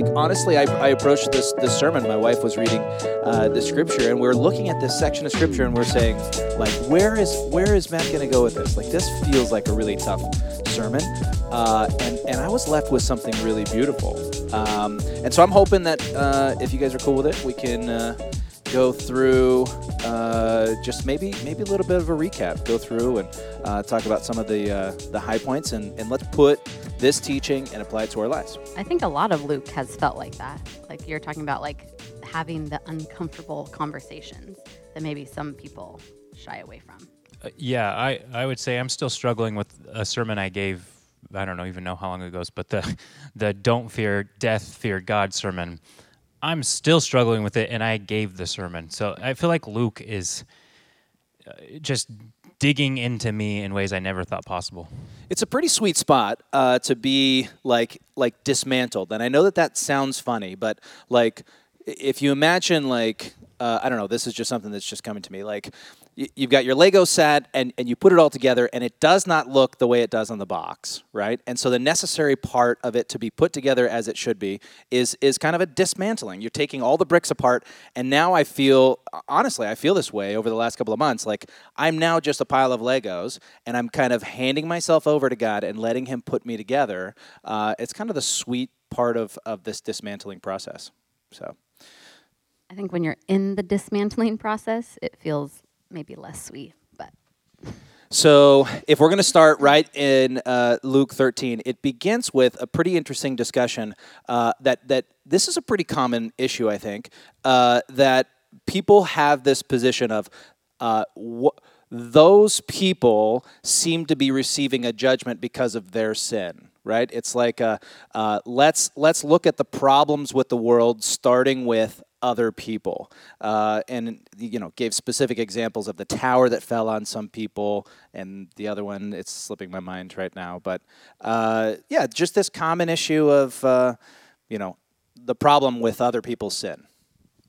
like honestly, I, I approached this this sermon. My wife was reading uh, the scripture, and we are looking at this section of scripture, and we're saying, like, where is where is Matt going to go with this? Like, this feels like a really tough sermon, uh, and and I was left with something really beautiful. Um, and so I'm hoping that uh, if you guys are cool with it, we can uh, go through uh, just maybe maybe a little bit of a recap. Go through and uh, talk about some of the uh, the high points, and, and let's put this teaching and apply it to our lives. I think a lot of Luke has felt like that. Like you're talking about, like having the uncomfortable conversations that maybe some people shy away from. Uh, yeah, I, I would say I'm still struggling with a sermon I gave. I don't know even know how long ago, but the the don't fear death, fear God sermon. I'm still struggling with it, and I gave the sermon. So I feel like Luke is uh, just digging into me in ways I never thought possible. It's a pretty sweet spot uh, to be like like dismantled, and I know that that sounds funny, but like if you imagine like uh, I don't know, this is just something that's just coming to me. Like you've got your Lego set and, and you put it all together and it does not look the way it does on the box, right? And so the necessary part of it to be put together as it should be is is kind of a dismantling. You're taking all the bricks apart and now I feel honestly, I feel this way over the last couple of months. Like I'm now just a pile of Legos and I'm kind of handing myself over to God and letting him put me together. Uh, it's kind of the sweet part of, of this dismantling process. So I think when you're in the dismantling process, it feels maybe less sweet, but. So, if we're going to start right in uh, Luke 13, it begins with a pretty interesting discussion uh, that that this is a pretty common issue, I think, uh, that people have this position of uh, those people seem to be receiving a judgment because of their sin right? It's like uh, uh, let's let's look at the problems with the world, starting with other people, uh, and you know gave specific examples of the tower that fell on some people, and the other one it's slipping my mind right now, but uh, yeah, just this common issue of uh, you know the problem with other people's sin.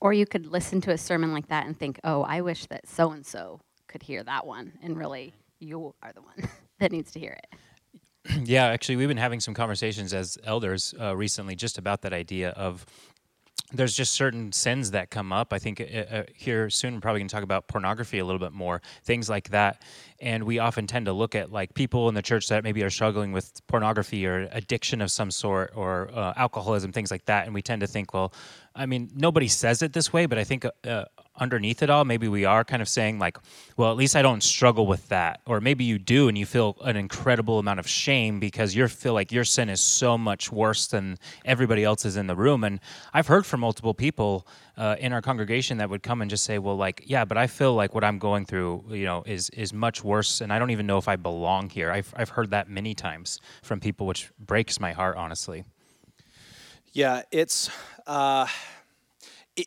Or you could listen to a sermon like that and think, oh, I wish that so and so could hear that one, and really you are the one that needs to hear it. yeah, actually, we've been having some conversations as elders uh, recently just about that idea of there's just certain sins that come up. I think uh, uh here soon we're probably going to talk about pornography a little bit more, things like that. And we often tend to look at like people in the church that maybe are struggling with pornography or addiction of some sort or uh, alcoholism, things like that. And we tend to think, well, I mean, nobody says it this way, but I think uh, underneath it all, maybe we are kind of saying, like, well, at least I don't struggle with that. Or maybe you do and you feel an incredible amount of shame because you feel like your sin is so much worse than everybody else's in the room. And I've heard from multiple people uh, in our congregation that would come and just say, well, like, yeah, but I feel like what I'm going through, you know, is, is much worse. And I don't even know if I belong here. I've, I've heard that many times from people, which breaks my heart, honestly. Yeah, it's. Uh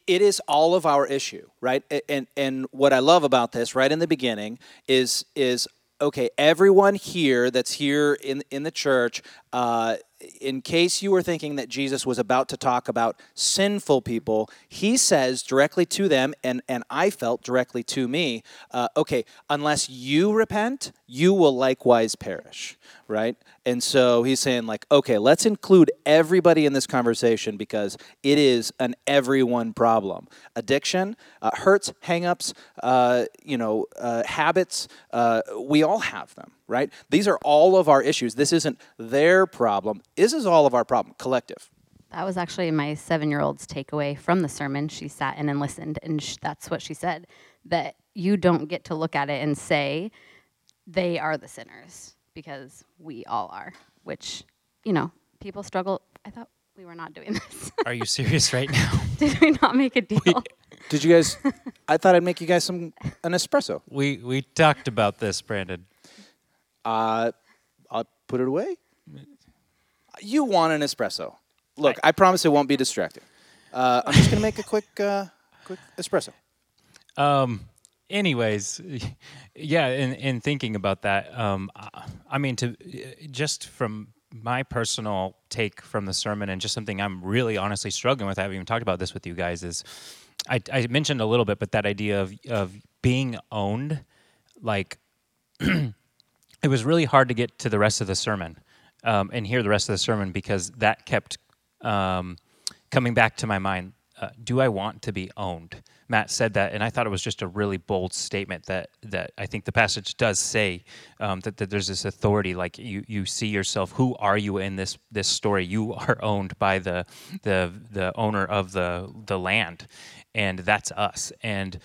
it is all of our issue, right? And and what I love about this, right in the beginning, is is okay. Everyone here that's here in in the church, uh, in case you were thinking that Jesus was about to talk about sinful people, he says directly to them, and, and I felt directly to me, uh, okay, unless you repent, you will likewise perish, right? And so he's saying, like, okay, let's include everybody in this conversation because it is an everyone problem. Addiction, uh, hurts, hangups, uh, you know, uh, habits, uh, we all have them right? These are all of our issues. This isn't their problem. This is all of our problem, collective. That was actually my seven year old's takeaway from the sermon. She sat in and listened, and sh- that's what she said that you don't get to look at it and say they are the sinners because we all are, which, you know, people struggle. I thought we were not doing this. are you serious right now? Did we not make a deal? We, did you guys? I thought I'd make you guys some an espresso. We we talked about this, Brandon. Uh, I'll put it away. You want an espresso. Look, I, I promise it won't be distracting. Uh, I'm just going to make a quick, uh, quick espresso. Um. Anyways, yeah. In in thinking about that, um, I mean, to just from my personal take from the sermon and just something I'm really honestly struggling with. I haven't even talked about this with you guys. Is I, I mentioned a little bit, but that idea of of being owned, like it was really hard to get to the rest of the sermon um, and hear the rest of the sermon because that kept um, coming back to my mind, uh, do I want to be owned? Matt said that, and I thought it was just a really bold statement that that I think the passage does say um, that, that there's this authority. Like you, you see yourself. Who are you in this this story? You are owned by the the the owner of the the land, and that's us. And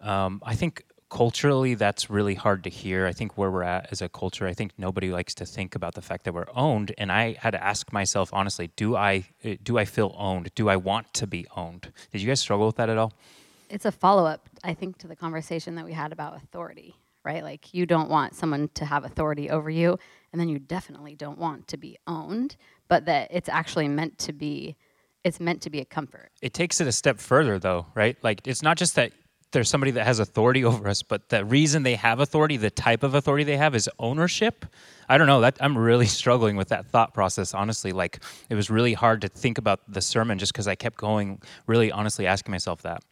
um, I think culturally that's really hard to hear i think where we're at as a culture i think nobody likes to think about the fact that we're owned and i had to ask myself honestly do i eh, do i feel owned do i want to be owned did you guys struggle with that at all it's a follow up, I think, to the conversation that we had about authority, right? Like you don't want someone to have authority over you, and then you definitely don't want to be owned, but that it's actually meant to be it's meant to be a comfort. It takes it a step further though, right? Like it's not just that there's somebody that has authority over us, but the reason they have authority, the type of authority they have is ownership. I don't know. That I'm really struggling with that thought process. Honestly, like it was really hard to think about the sermon just because I kept going, really honestly asking myself that.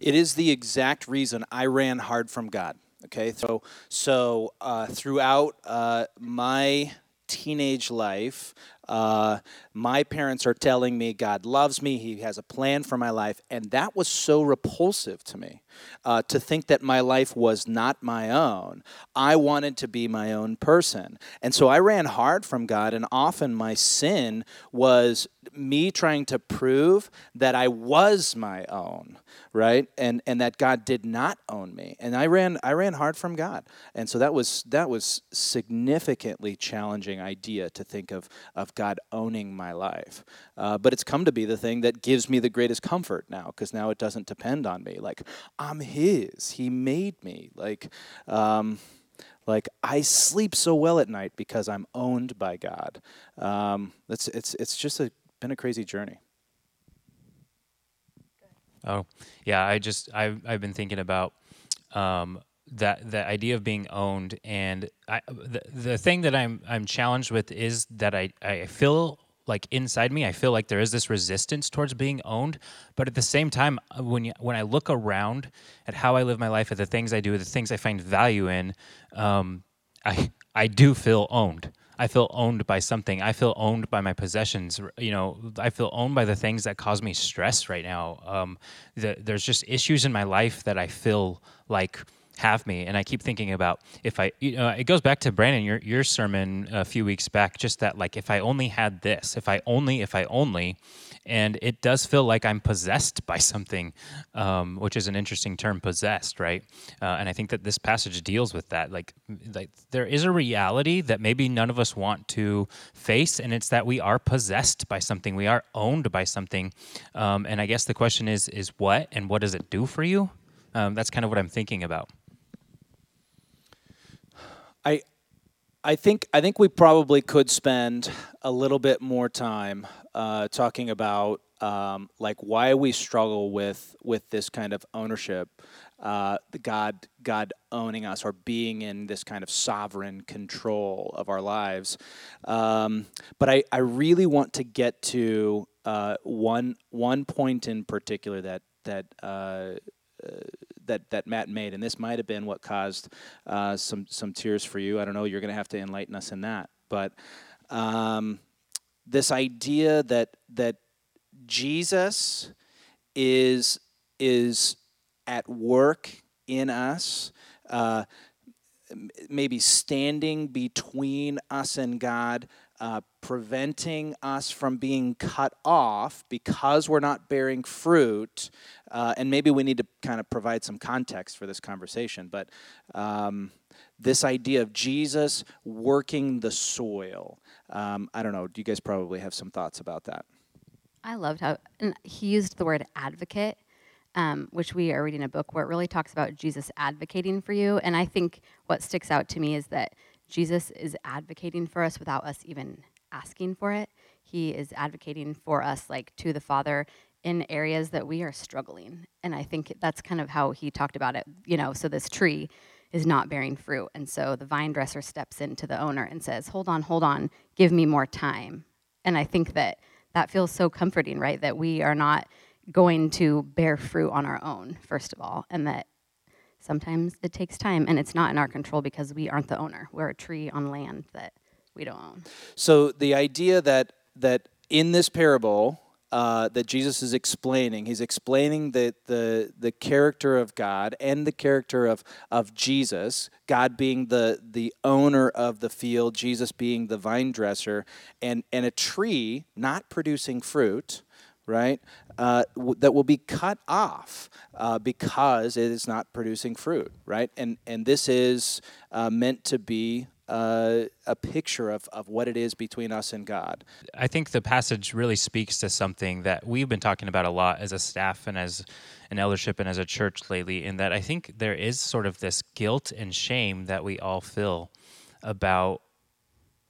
It is the exact reason I ran hard from God. Okay, so so uh, throughout uh, my teenage life, uh, my parents are telling me God loves me, He has a plan for my life, and that was so repulsive to me uh, to think that my life was not my own. I wanted to be my own person. And so I ran hard from God, and often my sin was me trying to prove that I was my own, right? And and that God did not own me. And I ran I ran hard from God. And so that was that was significantly challenging idea to think of of God owning my life. Uh, but it's come to be the thing that gives me the greatest comfort now because now it doesn't depend on me. Like I'm His. He made me. Like. Um, like I sleep so well at night because I'm owned by God. Um, it's it's it's just a been a crazy journey. Oh, yeah. I just I've I've been thinking about um, that the idea of being owned, and I, the the thing that I'm I'm challenged with is that I I feel like inside me, I feel like there is this resistance towards being owned. But at the same time, uh, when you, when I look around at how I live my life, at the things I do, the things I find value in, um, I I do feel owned. I feel owned by something. I feel owned by my possessions. You know, I feel owned by the things that cause me stress right now. Um, the, there's just issues in my life that I feel like have me and i keep thinking about if i you know it goes back to brandon your, your sermon a few weeks back just that like if i only had this if i only if i only and it does feel like i'm possessed by something um, which is an interesting term possessed right? Uh, and i think that this passage deals with that like like there is a reality that maybe none of us want to face and it's that we are possessed by something we are owned by something um, and i guess the question is is what and what does it do for you? Um, that's kind of what i'm thinking about I I think I think we probably could spend a little bit more time uh, talking about um, like why we struggle with with this kind of ownership, uh, God God owning us or being in this kind of sovereign control of our lives. Um, but I, I really want to get to uh, one one point in particular that that uh, that that Matt made, and this might have been what caused uh, some some tears for you. I don't know. You're going to have to enlighten us in that. But um, this idea that that Jesus is is at work in us. Uh, maybe standing between us and God, uh, preventing us from being cut off because we're not bearing fruit. Uh, and maybe we need to kind of provide some context for this conversation. But um, this idea of Jesus working the soil, um, I don't know. Do you guys probably have some thoughts about that? I loved how he used the word advocate. Um, which we are reading a book where it really talks about Jesus advocating for you. And I think what sticks out to me is that Jesus is advocating for us without us even asking for it. He is advocating for us, like to the Father, in areas that we are struggling. And I think that's kind of how he talked about it. You know, so this tree is not bearing fruit. And so the vine dresser steps into the owner and says, Hold on, hold on, give me more time. And I think that that feels so comforting, right? That we are not going to bear fruit on our own, first of all, and that Sometimes it takes time and it's not in our control because we aren't the owner. We're a tree on land that we don't own. So the idea that that in this parable, uh, that Jesus is explaining. He's explaining the, the, the character of God and the character of, of Jesus, God being the, the owner of the field, Jesus being the vine dresser, and, and a tree not producing fruit, right, uh, w- that will be cut off uh, because it is not producing fruit, right? And, and this is uh, meant to be uh, a picture of, of what it is between us and God. I think the passage really speaks to something that we've been talking about a lot as a staff and as an eldership and as a church lately, in that I think there is sort of this guilt and shame that we all feel about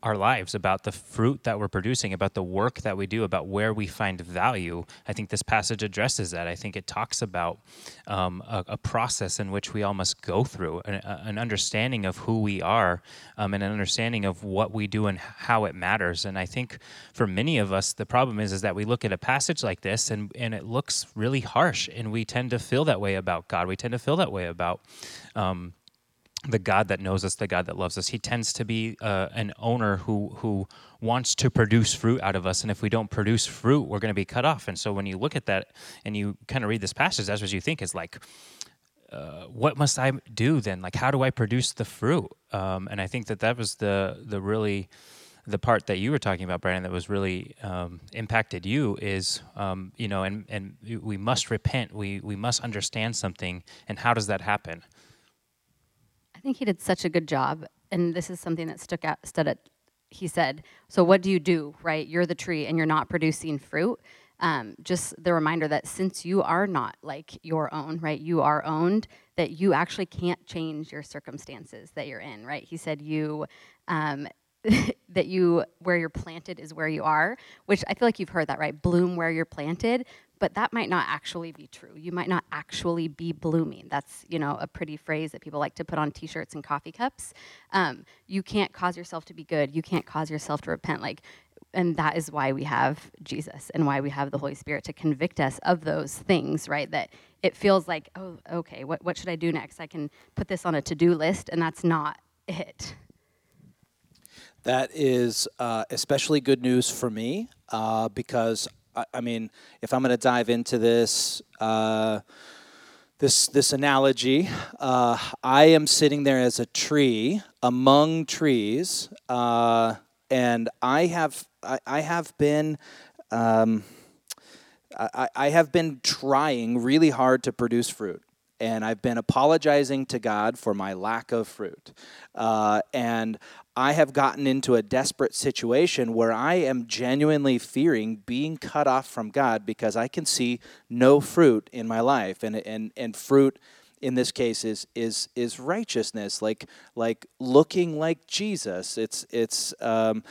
our lives, about the fruit that we're producing, about the work that we do, about where we find value. I think this passage addresses that. I think it talks about um, a, a, process in which we all must go through, an, an understanding of who we are, um, and an understanding of what we do and how it matters. And I think for many of us, the problem is is that we look at a passage like this and and it looks really harsh, and we tend to feel that way about God. We tend to feel that way about. Um, the God that knows us, the God that loves us. He tends to be uh, an owner who who wants to produce fruit out of us, and if we don't produce fruit, we're going to be cut off. And so, when you look at that and you kind of read this passage, that's what you think is like, uh, what must I do then? Like, how do I produce the fruit? Um, and I think that that was the the really the part that you were talking about, Brandon, that was really um, impacted you is, um, you know, and and we must repent. We we must understand something, and how does that happen? Think he did such a good job, and this is something that stuck out. Stood at, he said, "So what do you do? Right? You're the tree, and you're not producing fruit." Um, just the reminder that since you are not like your own, right? You are owned. That you actually can't change your circumstances that you're in, right? He said you. Um, that you where you're planted is where you are which i feel like you've heard that right bloom where you're planted but that might not actually be true. You might not actually be blooming. That's you know a pretty phrase that people like to put on T-shirts and coffee cups. Um, you can't cause yourself to be good. You can't cause yourself to repent. Like, and that is why we have Jesus and why we have the Holy Spirit to convict us of those things. Right? That it feels like, oh, okay, what what should I do next? I can put this on a to-do list, and that's not it. That is uh, especially good news for me uh, because I, I mean, if I'm going to dive into this, uh, this this analogy, uh, I am sitting there as a tree among trees, uh, and I have I, I have been. Um, I, I have been trying really hard to produce fruit and I've been apologizing to God for my lack of fruit. Uh, and I have gotten into a desperate situation where I am genuinely fearing being cut off from God because I can see no fruit in my life. And, and, and fruit in this case is is is righteousness like like looking like jesus. It's it's um,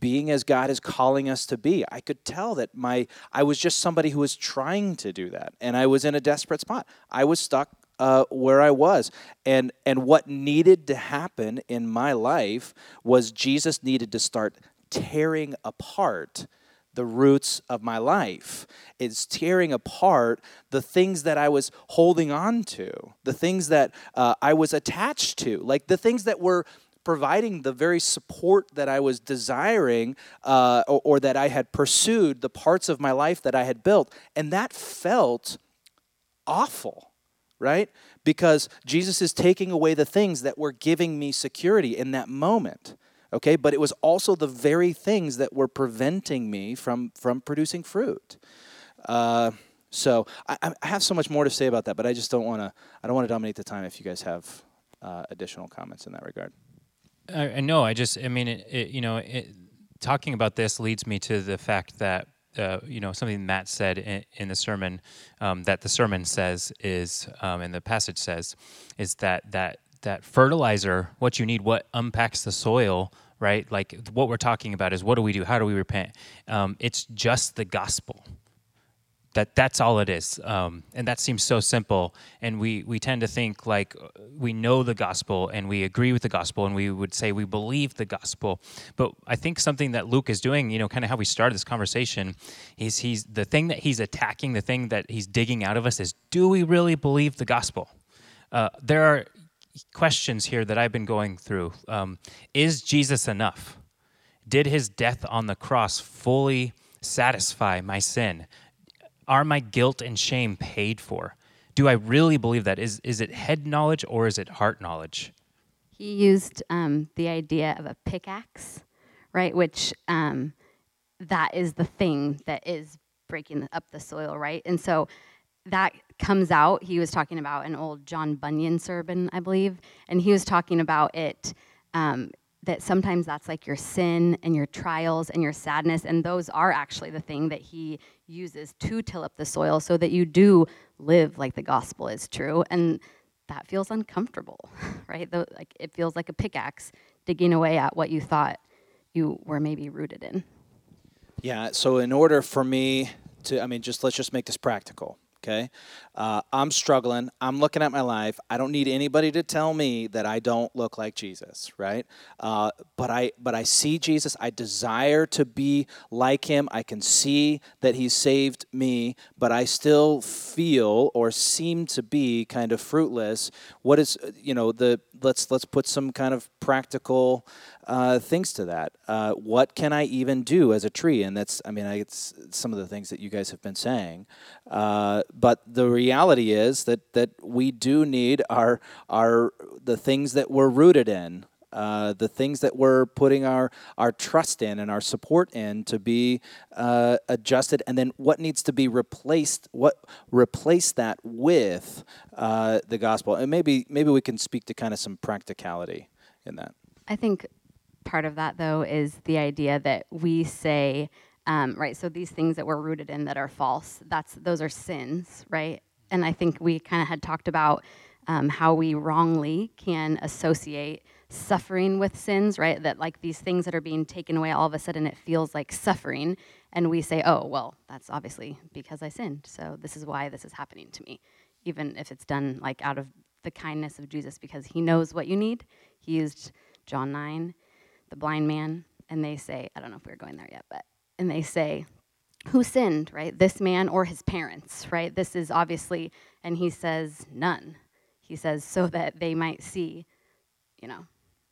being as god is calling us to be. I could tell that my i was just somebody who was trying to do that and i was in a desperate spot. I was stuck uh, where I was. And, and what needed to happen in my life was Jesus needed to start tearing apart the roots of my life. It's tearing apart the things that I was holding on to, the things that uh, I was attached to, like the things that were providing the very support that I was desiring uh, or, or that I had pursued, the parts of my life that I had built. And that felt awful right? Because Jesus is taking away the things that were giving me security in that moment. Okay, but it was also the very things that were preventing me from from producing fruit. Uh, so I, I, have so much more to say about that, but I just don't want to. I don't want to dominate the time. If you guys have uh, additional comments in that regard, I, I know. I just. I mean, it, it, you know, it, talking about this leads me to the fact that uh, you know something Matt said in, in the sermon um, that the sermon says is um, and the passage says is that that that fertilizer what you need what unpacks the soil right? Like what we're talking about is what do we do? How do we repent? Um, it's just the gospel that that's all it is. Um, and that seems so simple. And we we tend to think like we know the gospel and we agree with the gospel and we would say we believe the gospel. But i think something that luke is doing you know kind of how we started this conversation is he's the thing that he's attacking the thing that he's digging out of us is do we really believe the gospel? Uh, there are questions here that i've been going through. Um, is jesus enough? Did his death on the cross fully satisfy my sin? Are my guilt and shame paid for? Do I really believe that? Is, is it head knowledge or is it heart knowledge? He used um, the idea of a pickaxe, right? Which um, that is the thing that is breaking up the soil, right? And so that comes out. He was talking about an old John Bunyan sermon, I believe, and he was talking about it. Um, that sometimes that's like your sin and your trials and your sadness, and those are actually the thing that he uses to till up the soil so that you do live like the gospel is true. And that feels uncomfortable, right? The, like it feels like a pickaxe digging away at what you thought you were maybe rooted in. Yeah. So in order for me to, I mean, just let's just make this practical. Okay. Uh, I'm struggling. I'm looking at my life. I don't need anybody to tell me that I don't look like Jesus, right? Uh, but I, but I see Jesus. I desire to be like him. I can see that he saved me, but I still feel or seem to be kind of fruitless. What is, you know, the let's let's put some kind of practical uh, things to that. Uh, what can I even do as a tree? And that's, I mean, I, it's some of the things that you guys have been saying. Uh, but the reality is that that we do need our our the things that we're rooted in. Uh, the things that we're putting our, our trust in and our support in to be uh, adjusted, and then what needs to be replaced, what replace that with uh, the gospel, and maybe maybe we can speak to kind of some practicality in that. I think part of that though is the idea that we say um, right so these things that we're rooted in that are false that's those are sins right? And i think we kind of had talked about um, how we wrongly can associate suffering with sins right? That like these things that are being taken away all of a sudden it feels like suffering and we say oh well that's obviously because i sinned so this is why this is happening to me. Even if it's done like out of the kindness of jesus because he knows what you need. He used john 9 the blind man and they say, I don't know if we're going there yet, but, and they say, who sinned, right? This man or his parents, right? This is obviously, and he says, none. He says, so that they might see, you know.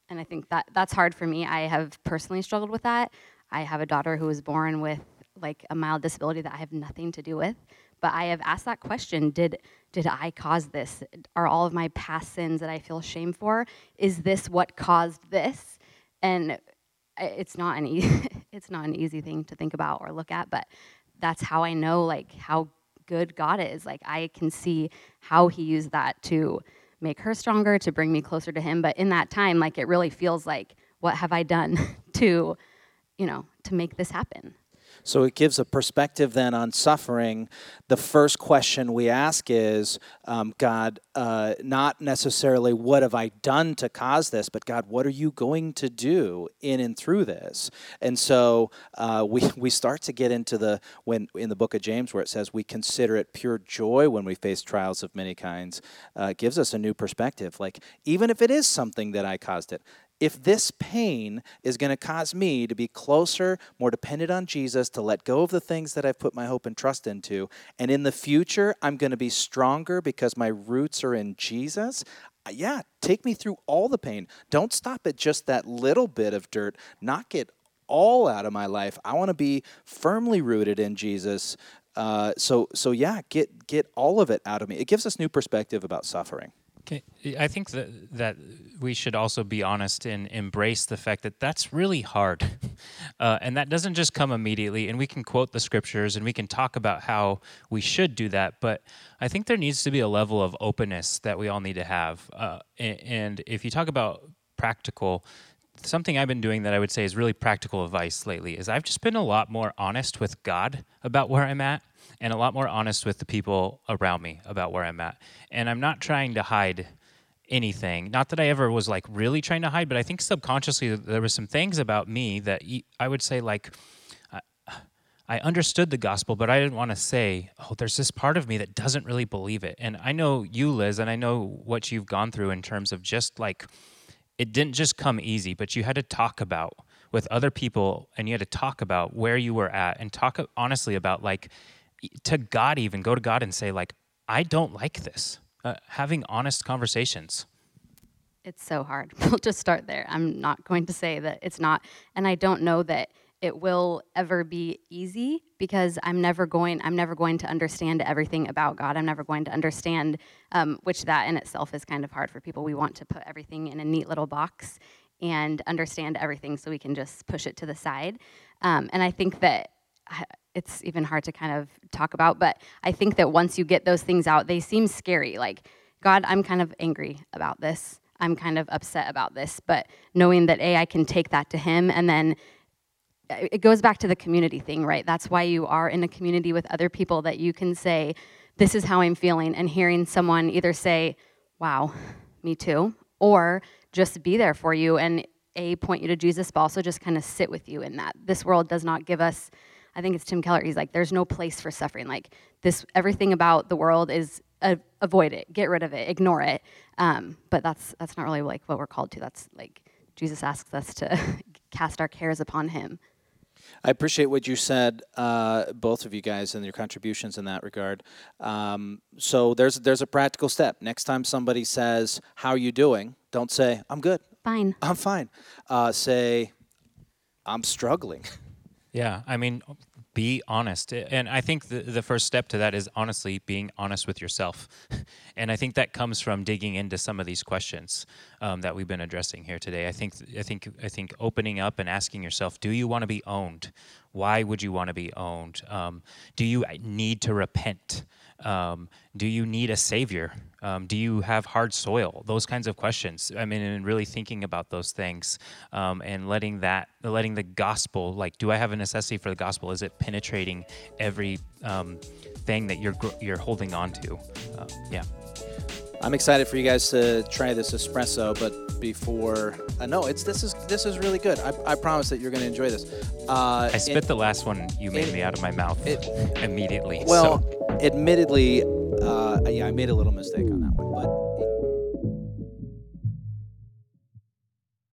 And I think that that's hard for me. I have personally struggled with that. I have a daughter who was born with like a mild disability that I have nothing to do with. But I have asked that question Did, did I cause this? Are all of my past sins that I feel shame for, is this what caused this? And uh, it's not an easy, it's not an easy thing to think about or look at, but that's how I know like how good God is. Like I can see how he used that to make her stronger, to bring me closer to him. But in that time, like it really feels like, what have I done to, you know, to make this happen? So it gives a perspective then on suffering. The first question we ask is, um, God, uh, not necessarily what have I done to cause this, but God, what are you going to do in and through this? And so uh, we, we start to get into the, when in the book of James where it says we consider it pure joy when we face trials of many kinds, uh, gives us a new perspective. Like, even if it is something that I caused it, if this pain is going to cause me to be closer, more dependent on Jesus, to let go of the things that I've put my hope and trust into, and in the future I'm going to be stronger because my roots are in Jesus, uh, yeah, take me through all the pain. Don't stop at just that little bit of dirt. Knock it all out of my life. I want to be firmly rooted in Jesus. Uh, so, so yeah, get get all of it out of me. It gives us new perspective about suffering. I think that that we should also be honest and embrace the fact that that's really hard, uh, and that doesn't just come immediately. And we can quote the scriptures and we can talk about how we should do that, but I think there needs to be a level of openness that we all need to have. Uh, and if you talk about practical, something I've been doing that I would say is really practical advice lately is I've just been a lot more honest with God about where I'm at and a lot more honest with the people around me about where I'm at. And I'm not trying to hide anything. Not that I ever was like really trying to hide, but I think subconsciously there were some things about me that I would say like I understood the gospel, but I didn't want to say, "Oh, there's this part of me that doesn't really believe it." And I know you, Liz, and I know what you've gone through in terms of just like it didn't just come easy, but you had to talk about with other people and you had to talk about where you were at and talk honestly about like to God even go to God and say like I don't like this. Uh, having honest conversations. It's so hard. We'll just start there. I'm not going to say that it's not, and I don't know that it will ever be easy because I'm never going I'm never going to understand everything about God. I'm never going to understand um, which that in itself is kind of hard for people. We want to put everything in a neat little box and understand everything so we can just push it to the side. Um, and I think that it's even hard to kind of talk about, but I think that once you get those things out, they seem scary. Like, God, I'm kind of angry about this. I'm kind of upset about this. But knowing that, A, I can take that to Him, and then uh, it goes back to the community thing, right? That's why you are in a community with other people that you can say, This is how I'm feeling, and hearing someone either say, Wow, me too, or just be there for you and a point you to Jesus, but also just kind of sit with you in that. This world does not give us. I think it's Tim Keller. He's like, there's no place for suffering. Like this, everything about the world is uh, avoid it, get rid of it, ignore it. Um, but that's that's not really like what we're called to. That's like Jesus asks us to cast our cares upon Him. I appreciate what you said, uh, both of you guys, and your contributions in that regard. Um, so there's there's a practical step. Next time somebody says, "How are you doing?" Don't say, "I'm good." Fine. I'm fine. Uh, say, "I'm struggling." Yeah, I mean, be honest. And I think the, the first step to that is honestly being honest with yourself. and I think that comes from digging into some of these questions um, that we've been addressing here today. I think I think I think opening up and asking yourself, do you want to be owned? Why would you want to be owned? Um, do you need to repent? Um, do you need a savior? Um, do you have hard soil? Those kinds of questions. I mean, and really thinking about those things um, and letting that, letting the gospel, like, do I have a necessity for the gospel? Is it penetrating every um, thing that you're you're holding on to? Uh, yeah. I'm excited for you guys to try this espresso, but before uh, no, it's this is this is really good. I, I promise that you're going to enjoy this. Uh, I spit it, the last one you made it, me out of my mouth it, immediately. Well, so. admittedly, uh, yeah, I made a little mistake on that one, but